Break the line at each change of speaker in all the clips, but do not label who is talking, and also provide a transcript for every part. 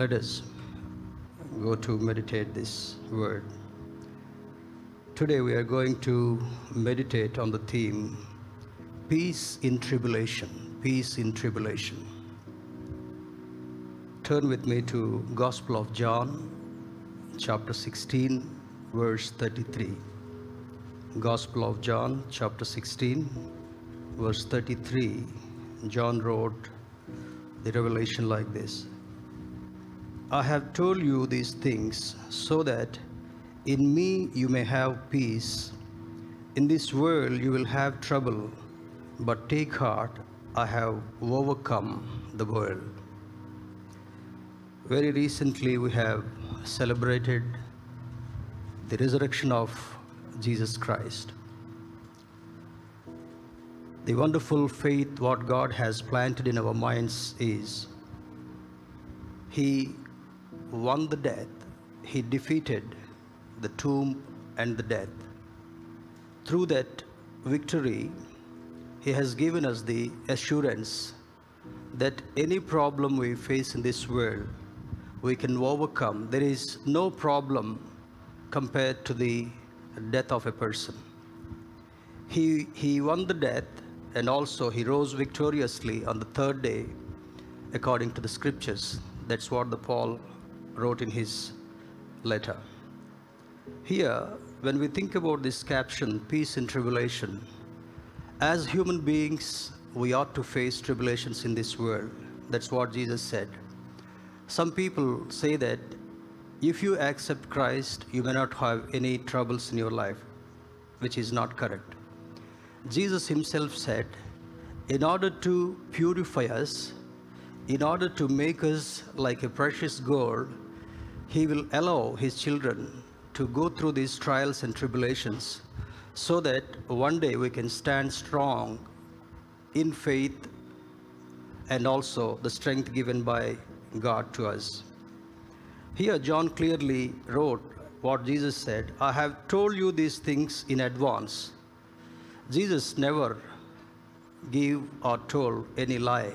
Let us go to meditate this word. Today we are going to meditate on the theme Peace in Tribulation. Peace in Tribulation. Turn with me to Gospel of John, chapter 16, verse 33. Gospel of John, chapter 16, verse 33. John wrote the revelation like this I have told you these things so that in me you may have peace. In this world you will have trouble, but take heart, I have overcome the world. Very recently we have celebrated the resurrection of Jesus Christ. The wonderful faith what God has planted in our minds is He won the death, He defeated the tomb and the death. Through that victory, He has given us the assurance that any problem we face in this world, we can overcome. There is no problem compared to the death of a person. He, he won the death and also he rose victoriously on the third day according to the scriptures. That's what the Paul wrote in his letter. Here, when we think about this caption, peace in tribulation, as human beings, we ought to face tribulations in this world. That's what Jesus said. Some people say that if you accept Christ, you may not have any troubles in your life, which is not correct. Jesus himself said, in order to purify us, in order to make us like a precious gold, he will allow his children to go through these trials and tribulations so that one day we can stand strong in faith and also the strength given by God to us. Here, John clearly wrote what Jesus said I have told you these things in advance. Jesus never gave or told any lie.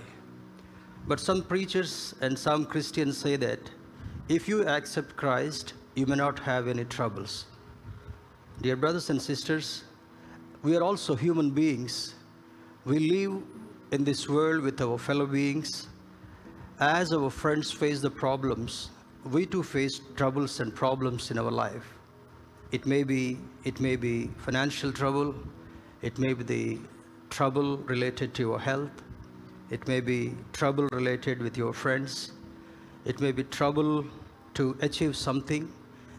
But some preachers and some Christians say that if you accept Christ, you may not have any troubles. Dear brothers and sisters, we are also human beings. We live in this world with our fellow beings. As our friends face the problems, we too face troubles and problems in our life. It may be, it may be financial trouble, it may be the trouble related to your health, it may be trouble related with your friends, it may be trouble to achieve something.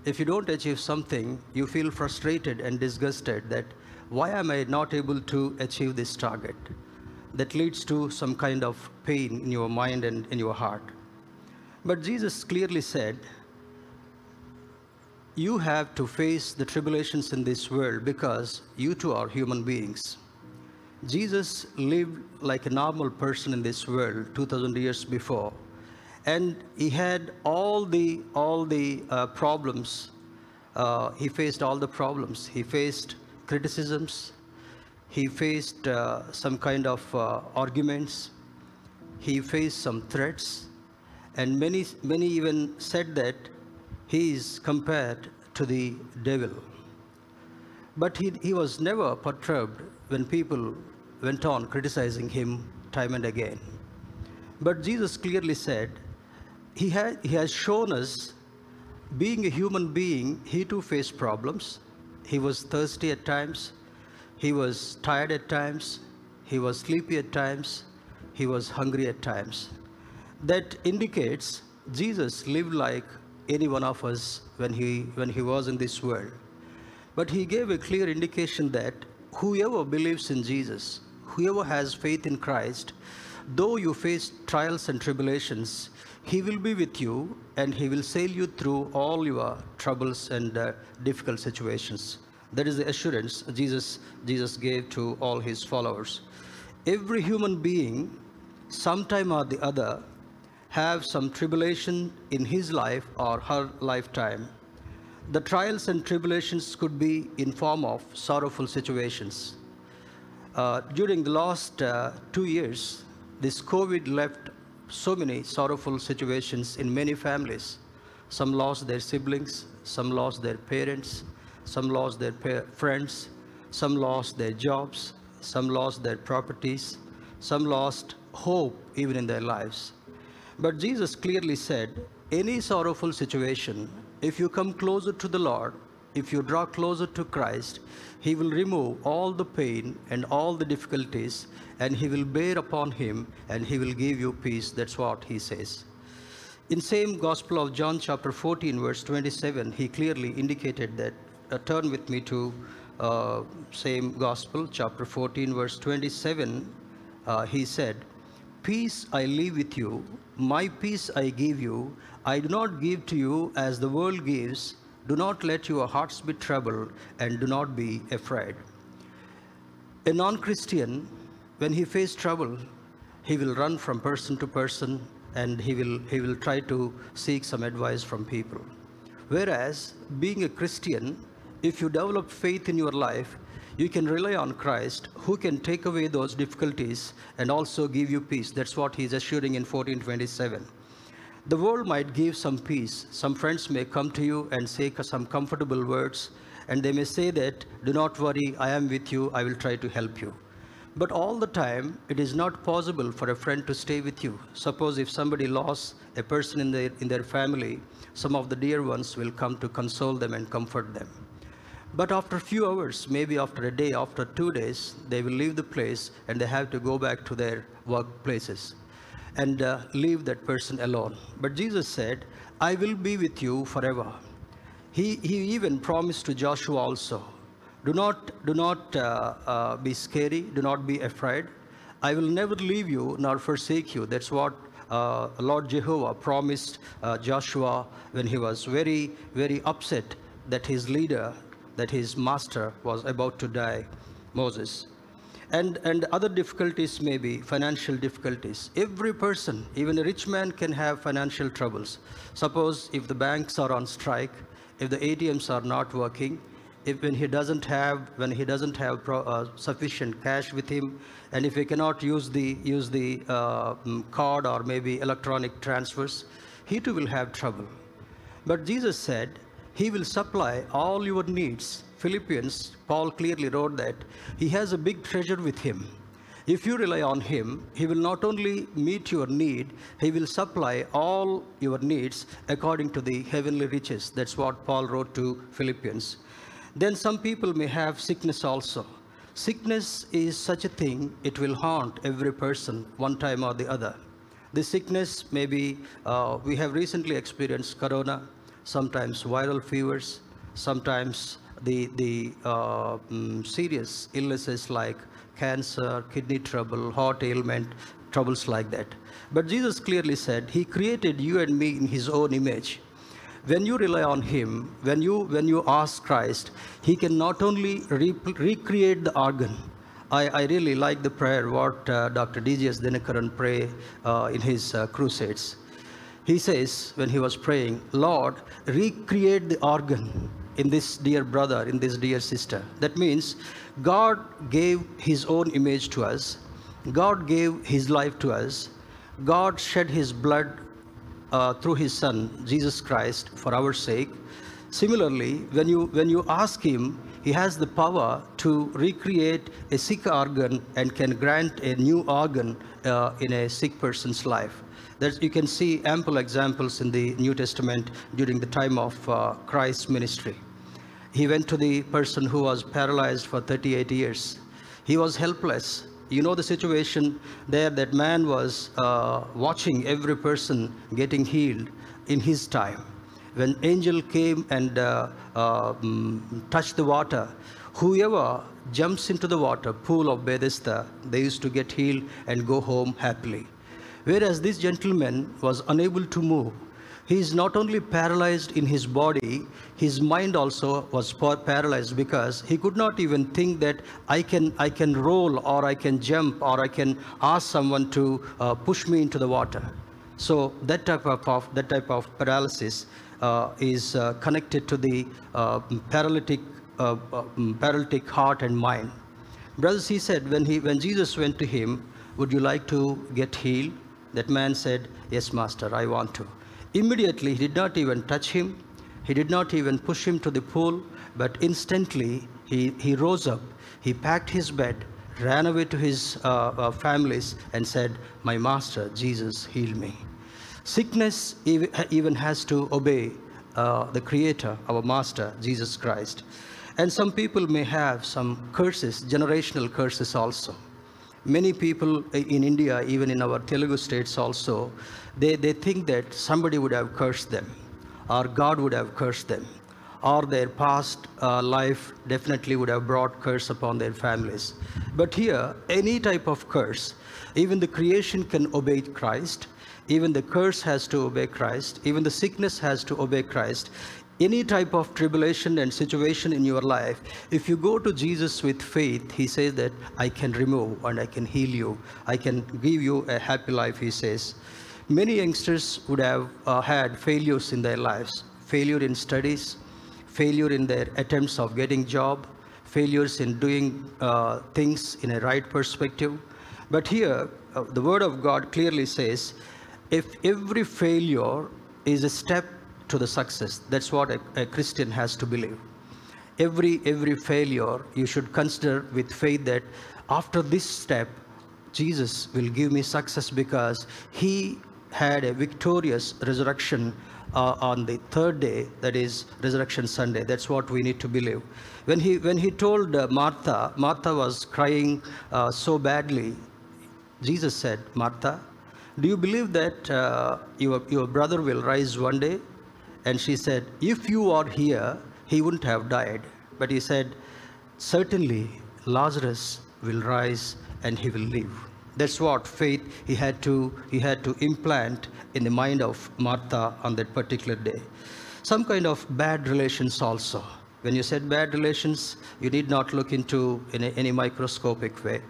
If you don't achieve something, you feel frustrated and disgusted that why am I not able to achieve this target? That leads to some kind of pain in your mind and in your heart. But Jesus clearly said, You have to face the tribulations in this world because you too are human beings. Jesus lived like a normal person in this world 2000 years before and he had all the all the uh, problems uh, he faced all the problems. He faced criticisms. He faced uh, some kind of uh, arguments. He faced some threats. And many many even said that he is compared to the devil. But he, he was never perturbed when people went on criticizing him time and again. But Jesus clearly said, he, he has shown us, being a human being, he too faced problems. He was thirsty at times, he was tired at times, he was sleepy at times, he was hungry at times. That indicates Jesus lived like any one of us when he, when he was in this world. But he gave a clear indication that whoever believes in Jesus, whoever has faith in Christ, though you face trials and tribulations, he will be with you and he will sail you through all your troubles and uh, difficult situations. That is the assurance Jesus, Jesus gave to all his followers. Every human being, sometime or the other, have some tribulation in his life or her lifetime. The trials and tribulations could be in form of sorrowful situations. Uh, during the last uh, two years, this COVID left so many sorrowful situations in many families. Some lost their siblings, some lost their parents, some lost their friends, some lost their jobs, some lost their properties, some lost hope even in their lives. But Jesus clearly said, any sorrowful situation, if you come closer to the Lord, if you draw closer to Christ, He will remove all the pain and all the difficulties, and He will bear upon Him, and He will give you peace. That's what He says. In same Gospel of John, chapter 14, verse 27, He clearly indicated that. Uh, turn with me to uh, same Gospel, chapter 14, verse 27. Uh, he said, Peace I leave with you, my peace I give you. I do not give to you as the world gives. Do not let your hearts be troubled, and do not be afraid. A non Christian, when he faces trouble, he will run from person to person and he will, he will try to seek some advice from people. Whereas, being a Christian, if you develop faith in your life, you can rely on Christ who can take away those difficulties and also give you peace. That's what he's assuring in 1427. The world might give some peace. Some friends may come to you and say some comfortable words, and they may say that, Do not worry, I am with you, I will try to help you. But all the time, it is not possible for a friend to stay with you. Suppose if somebody lost a person in their, in their family, some of the dear ones will come to console them and comfort them. But after a few hours, maybe after a day, after two days, they will leave the place and they have to go back to their workplaces and uh, leave that person alone. But Jesus said, I will be with you forever. He, he even promised to Joshua also, do not, do not uh, uh, be scary, do not be afraid. I will never leave you nor forsake you. That's what uh, Lord Jehovah promised uh, Joshua when he was very, very upset that his leader, that his master was about to die, Moses and, and other difficulties may be financial difficulties. Every person, even a rich man, can have financial troubles. Suppose if the banks are on strike, if the ATMs are not working, if when he doesn't have when he doesn't have pro, uh, sufficient cash with him, and if he cannot use the use the uh, mm, card or maybe electronic transfers, he too will have trouble. But Jesus said, He will supply all your needs Philippians, Paul clearly wrote that he has a big treasure with him. If you rely on him, he will not only meet your need, he will supply all your needs according to the heavenly riches. That's what Paul wrote to Philippians. Then some people may have sickness also. Sickness is such a thing, it will haunt every person one time or the other. The sickness may be, uh, we have recently experienced corona, sometimes viral fevers, sometimes the, the uh, mm, serious illnesses like cancer, kidney trouble, heart ailment, troubles like that. But Jesus clearly said, He created you and me in His own image. When you rely on Him, when you, when you ask Christ, He can not only re- recreate the organ, I, I, really like the prayer what uh, Dr. D.G.S. Dinakaran pray uh, in his uh, crusades. He says when he was praying, Lord, recreate the organ in this dear brother, in this dear sister. That means God gave His own image to us, God gave His life to us, God shed His blood uh, through His Son, Jesus Christ, for our sake. Similarly, when you, when you ask Him, He has the power to recreate a sick organ and can grant a new organ uh, in a sick person's life. There's, you can see ample examples in the New Testament during the time of uh, Christ's ministry. He went to the person who was paralyzed for 38 years. He was helpless. You know the situation there, that man was uh, watching every person getting healed in his time. When angel came and uh, uh, touched the water, whoever jumps into the water pool of Bethesda, they used to get healed and go home happily. Whereas this gentleman was unable to move. He is not only paralyzed in his body, his mind also was paralyzed because he could not even think that I can, I can roll or I can jump or I can ask someone to uh, push me into the water. So that type of, that type of paralysis uh, is uh, connected to the uh, paralytic, uh, uh, paralytic heart and mind. Brothers, he said when, he, when Jesus went to him, would you like to get healed? That man said, Yes, master, I want to. Immediately, he did not even touch him, he did not even push him to the pool, but instantly he, he rose up, he packed his bed, ran away to his uh, uh, families, and said, My master, Jesus, heal me. Sickness even has to obey uh, the Creator, our Master, Jesus Christ. And some people may have some curses, generational curses also. Many people in India, even in our Telugu states also, they, they think that somebody would have cursed them, or God would have cursed them, or their past uh, life definitely would have brought curse upon their families. But here, any type of curse, even the creation can obey Christ, even the curse has to obey Christ, even the sickness has to obey Christ. Any type of tribulation and situation in your life, if you go to Jesus with faith, He says that I can remove and I can heal you. I can give you a happy life, He says. Many youngsters would have uh, had failures in their lives failure in studies, failure in their attempts of getting job, failures in doing uh, things in a right perspective. But here, uh, the Word of God clearly says if every failure is a step to the success, that's what a, a Christian has to believe. Every, every failure, you should consider with faith that after this step, Jesus will give me success because he had a victorious resurrection uh, on the third day, that is Resurrection Sunday. That's what we need to believe. When he, when he told uh, Martha, Martha was crying uh, so badly, Jesus said, Martha, do you believe that uh, your, your brother will rise one day? And she said, If you are here, he wouldn't have died. But he said, Certainly, Lazarus will rise and he will live. That's what faith he had to, he had to implant in the mind of Martha on that particular day. Some kind of bad relations also. When you said bad relations, you need not look into in any microscopic way.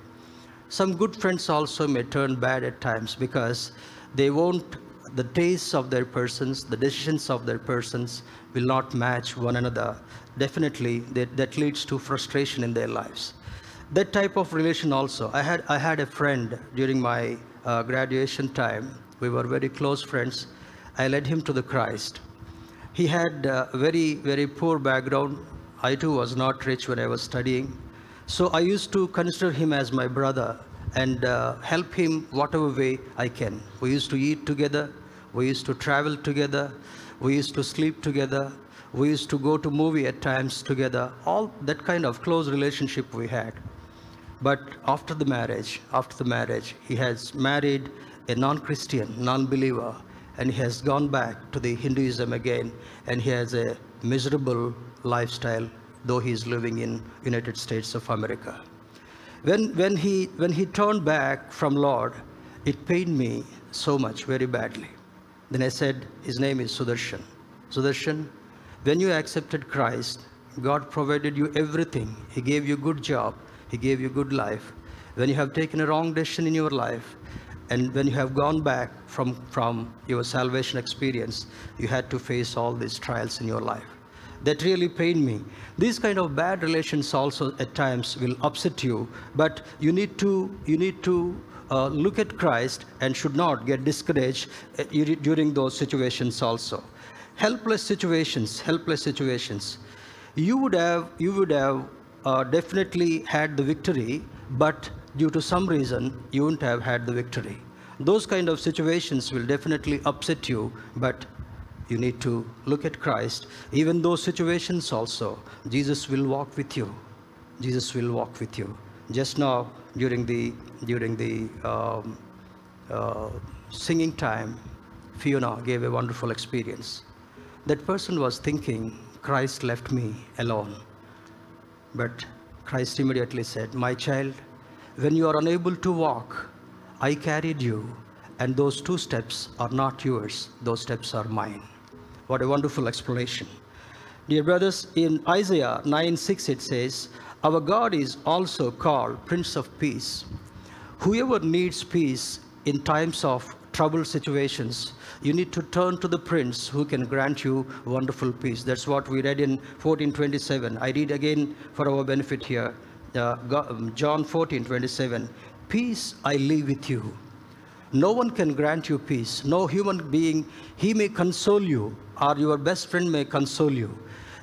Some good friends also may turn bad at times because they won't, the tastes of their persons, the decisions of their persons will not match one another. Definitely, that, that leads to frustration in their lives. That type of relation also. I had, I had a friend during my uh, graduation time. We were very close friends. I led him to the Christ. He had a very, very poor background. I too was not rich when I was studying. So I used to consider him as my brother and uh, help him whatever way I can. We used to eat together. We used to travel together. We used to sleep together. We used to go to movie at times together. All that kind of close relationship we had. But after the marriage, after the marriage, he has married a non-Christian, non-believer, and he has gone back to the Hinduism again, and he has a miserable lifestyle though he is living in United States of America. When, when, he, when he turned back from Lord, it pained me so much, very badly. Then I said, his name is Sudarshan. Sudarshan, when you accepted Christ, God provided you everything. He gave you a good job. He gave you good life. When you have taken a wrong decision in your life, and when you have gone back from, from your salvation experience, you had to face all these trials in your life that really pained me. These kind of bad relations also at times will upset you, but you need to, you need to uh, look at Christ and should not get discouraged uh, during those situations also. Helpless situations, helpless situations. You would have, you would have uh, definitely had the victory, but due to some reason, you wouldn't have had the victory. Those kind of situations will definitely upset you, but you need to look at Christ. Even those situations also, Jesus will walk with you. Jesus will walk with you. Just now, during the during the um, uh, singing time, Fiona gave a wonderful experience. That person was thinking, Christ left me alone. But Christ immediately said, My child, when you are unable to walk, I carried you, and those two steps are not yours, those steps are mine. What a wonderful explanation. Dear brothers, in Isaiah 9 6 it says, Our God is also called Prince of Peace. Whoever needs peace in times of troubled situations, you need to turn to the Prince who can grant you wonderful peace. That's what we read in 1427. I read again for our benefit here. Uh, John 14 27. Peace I leave with you. No one can grant you peace. No human being, he may console you, or your best friend may console you.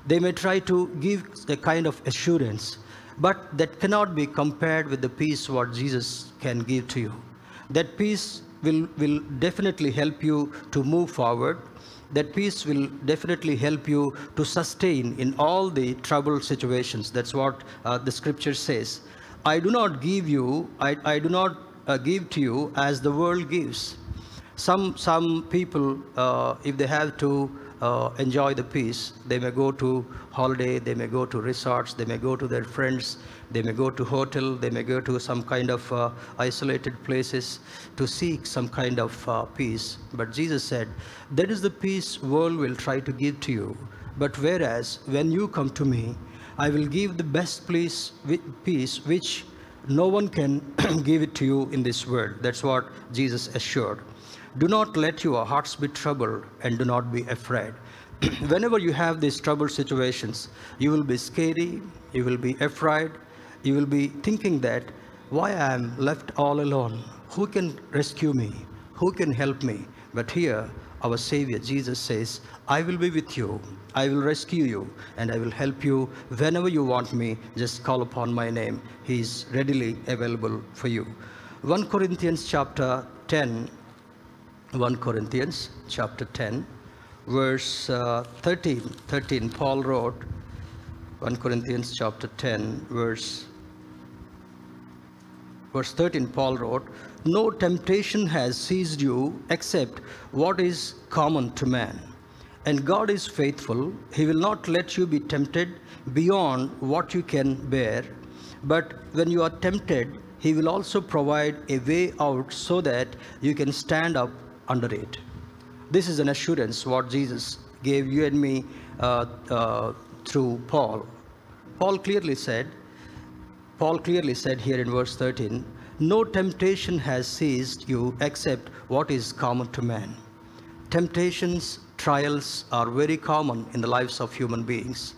They may try to give a kind of assurance, but that cannot be compared with the peace what Jesus can give to you. That peace will, will definitely help you to move forward. That peace will definitely help you to sustain in all the troubled situations. That's what uh, the scripture says. I do not give you, I, I do not uh, give to you as the world gives. Some, some people, uh, if they have to uh, enjoy the peace, they may go to holiday, they may go to resorts, they may go to their friends, they may go to hotel, they may go to some kind of uh, isolated places to seek some kind of uh, peace. But Jesus said, that is the peace world will try to give to you. But whereas when you come to me, I will give the best peace, peace which no one can give it to you in this world. That's what Jesus assured. Do not let your hearts be troubled and do not be afraid. Whenever you have these troubled situations, you will be scary, you will be afraid, you will be thinking that why I am left all alone? Who can rescue me? Who can help me? But here, our Savior Jesus says, I will be with you. I will rescue you and I will help you whenever you want me. Just call upon my name. He is readily available for you. 1 Corinthians chapter 10, 1 Corinthians chapter 10, verse uh, 13. 13, Paul wrote, 1 Corinthians chapter 10, verse verse 13, Paul wrote, No temptation has seized you except what is common to man. And God is faithful. He will not let you be tempted beyond what you can bear. But when you are tempted, He will also provide a way out so that you can stand up under it. This is an assurance what Jesus gave you and me uh, uh, through Paul. Paul clearly said, Paul clearly said here in verse 13, No temptation has seized you except what is common to man. Temptations, trials are very common in the lives of human beings.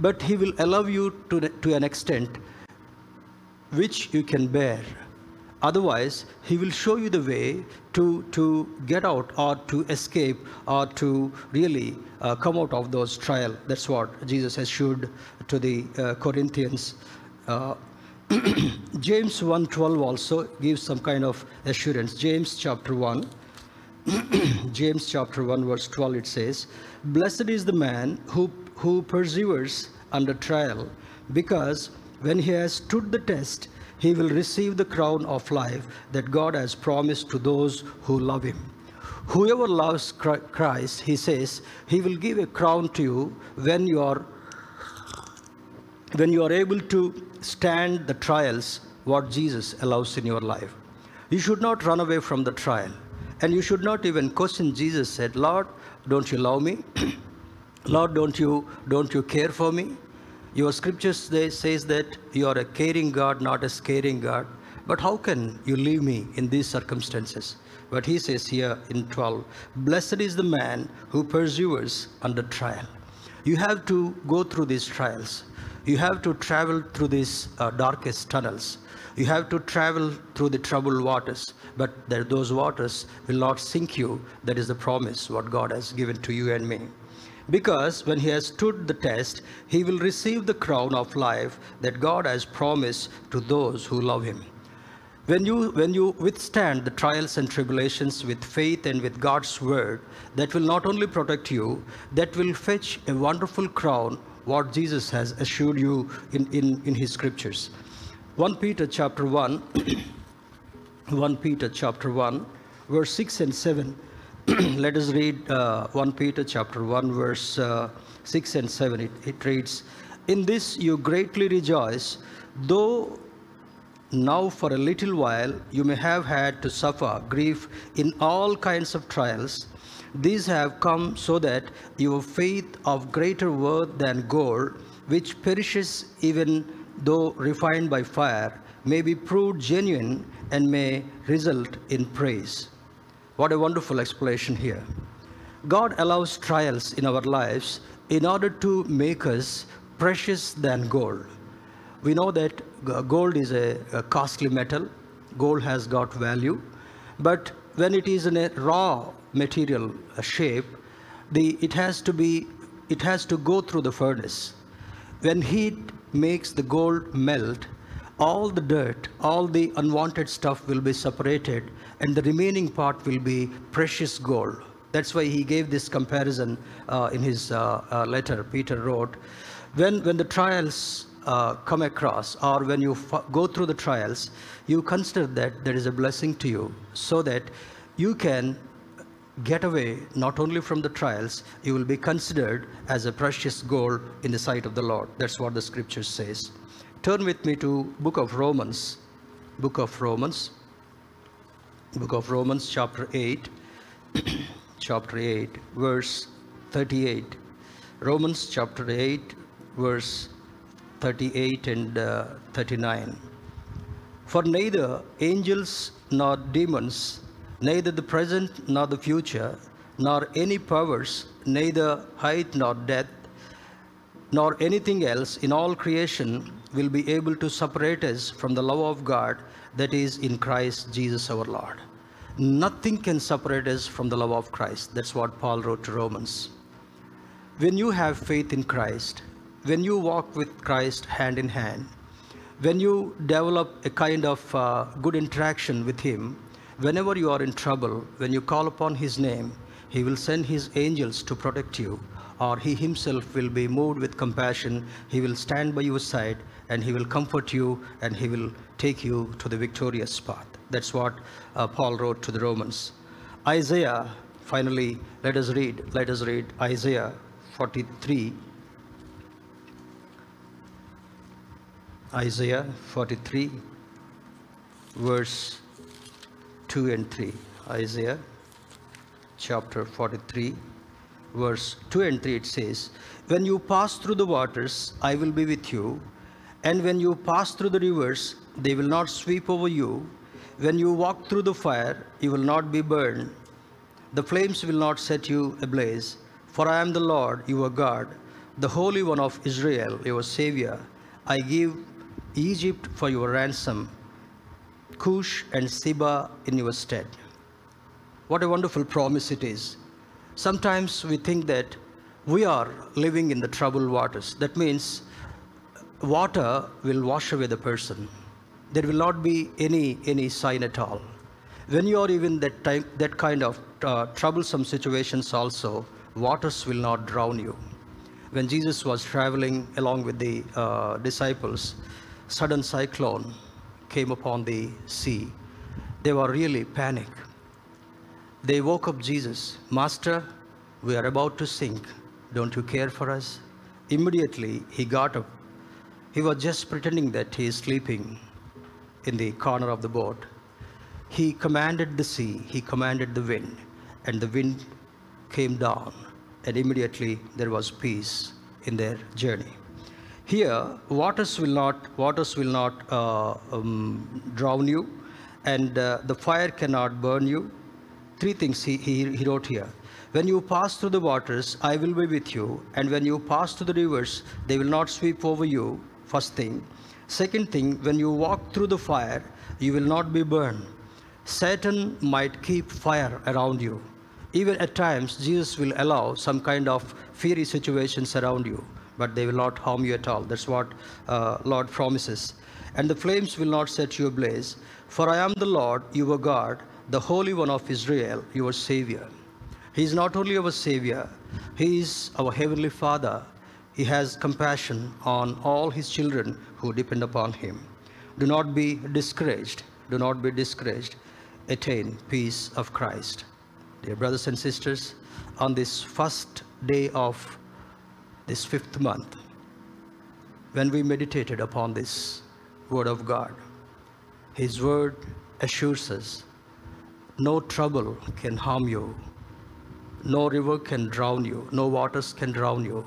But He will allow you to, to an extent which you can bear. Otherwise, He will show you the way to, to get out or to escape or to really uh, come out of those trials. That's what Jesus assured to the uh, Corinthians uh, James 1.12 also gives some kind of assurance. James chapter 1, James chapter 1 verse 12 it says, Blessed is the man who, who perseveres under trial, because when he has stood the test, he will receive the crown of life that God has promised to those who love him. Whoever loves Christ, he says, he will give a crown to you when you are when you are able to stand the trials what Jesus allows in your life. You should not run away from the trial. And you should not even question Jesus said, Lord, don't you love me? Lord, don't you, don't you care for me? Your scriptures they says that you are a caring God, not a scaring God. But how can you leave me in these circumstances? But he says here in 12, Blessed is the man who perseveres under trial. You have to go through these trials. You have to travel through these uh, darkest tunnels. You have to travel through the troubled waters, but there, those waters will not sink you. That is the promise what God has given to you and me. Because when he has stood the test, he will receive the crown of life that God has promised to those who love him. When you, when you withstand the trials and tribulations with faith and with God's word, that will not only protect you, that will fetch a wonderful crown what Jesus has assured you in, in, in his scriptures. 1 Peter chapter 1, 1 Peter chapter 1, verse 6 and 7. Let us read uh, 1 Peter chapter 1, verse uh, 6 and 7. It, it reads, In this you greatly rejoice, though now for a little while you may have had to suffer grief in all kinds of trials these have come so that your faith of greater worth than gold, which perishes even though refined by fire, may be proved genuine and may result in praise. What a wonderful explanation here. God allows trials in our lives in order to make us precious than gold. We know that gold is a, a costly metal. Gold has got value But when it is in a raw material shape, the, it has to be, it has to go through the furnace. When heat makes the gold melt, all the dirt, all the unwanted stuff will be separated, and the remaining part will be precious gold. That's why he gave this comparison uh, in his uh, uh, letter, Peter wrote. When, when the trials uh, come across, or when you go through the trials, you consider that there is a blessing to you, so that you can get away not only from the trials, you will be considered as a precious gold in the sight of the Lord. That's what the scripture says. Turn with me to book of Romans, book of Romans, book of Romans chapter 8, chapter 8, verse 38. Romans chapter 8, verse 38 and uh, 39. For neither angels nor demons neither the present nor the future, nor any powers, neither height nor depth, nor anything else in all creation will be able to separate us from the love of God that is in Christ Jesus our Lord. Nothing can separate us from the love of Christ. That's what Paul wrote to Romans. When you have faith in Christ, when you walk with Christ hand in hand, when you develop a kind of uh, good interaction with Him, Whenever you are in trouble, when you call upon His name, He will send His angels to protect you, or He Himself will be moved with compassion. He will stand by your side and He will comfort you and He will take you to the victorious path. That's what uh, Paul wrote to the Romans. Isaiah, finally, let us read, let us read Isaiah 43. Isaiah 43, verse 2 and 3. Isaiah chapter 43, verse 2 and 3, it says, When you pass through the waters, I will be with you. And when you pass through the rivers, they will not sweep over you. When you walk through the fire, you will not be burned. The flames will not set you ablaze. For I am the Lord, your God, the Holy One of Israel, your Savior. I give Egypt for your ransom Cush and Seba in your stead. What a wonderful promise it is. Sometimes we think that we are living in the troubled waters. That means water will wash away the person. There will not be any, any sign at all. When you are even that, time, that kind of uh, troublesome situations also, waters will not drown you. When Jesus was traveling along with the uh, disciples, sudden cyclone came upon the sea, they were really panic. They woke up Jesus, Master, we are about to sink. Don't you care for us? Immediately he got up. He was just pretending that he is sleeping in the corner of the boat. He commanded the sea, he commanded the wind, and the wind came down, and immediately there was peace in their journey. Here, waters will not, waters will not uh, um, drown you, and uh, the fire cannot burn you. Three things he, he, he wrote here. When you pass through the waters, I will be with you, and when you pass through the rivers, they will not sweep over you. First thing. Second thing, when you walk through the fire, you will not be burned. Satan might keep fire around you. Even at times, Jesus will allow some kind of fiery situations around you but they will not harm you at all. That's what uh, Lord promises. And the flames will not set you ablaze. For I am the Lord, your God, the Holy One of Israel, your Savior. He is not only our Savior, He is our Heavenly Father. He has compassion on all His children who depend upon Him. Do not be discouraged. Do not be discouraged. Attain peace of Christ. Dear brothers and sisters, on this first day of this fifth month, when we meditated upon this Word of God, His Word assures us no trouble can harm you, no river can drown you, no waters can drown you,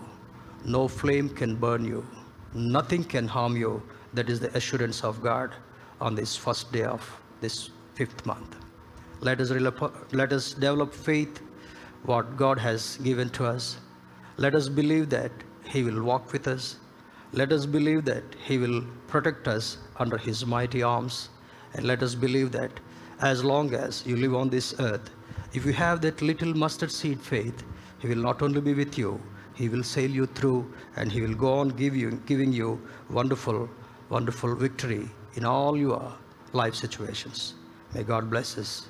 no flame can burn you, nothing can harm you. That is the assurance of God on this first day of this fifth month. Let us, let us develop faith, what God has given to us let us believe that He will walk with us. Let us believe that He will protect us under His mighty arms. And let us believe that as long as you live on this earth. If you have that little mustard seed faith, He will not only be with you, He will sail you through and He will go on give you, giving you wonderful, wonderful victory in all your life situations. May God bless us.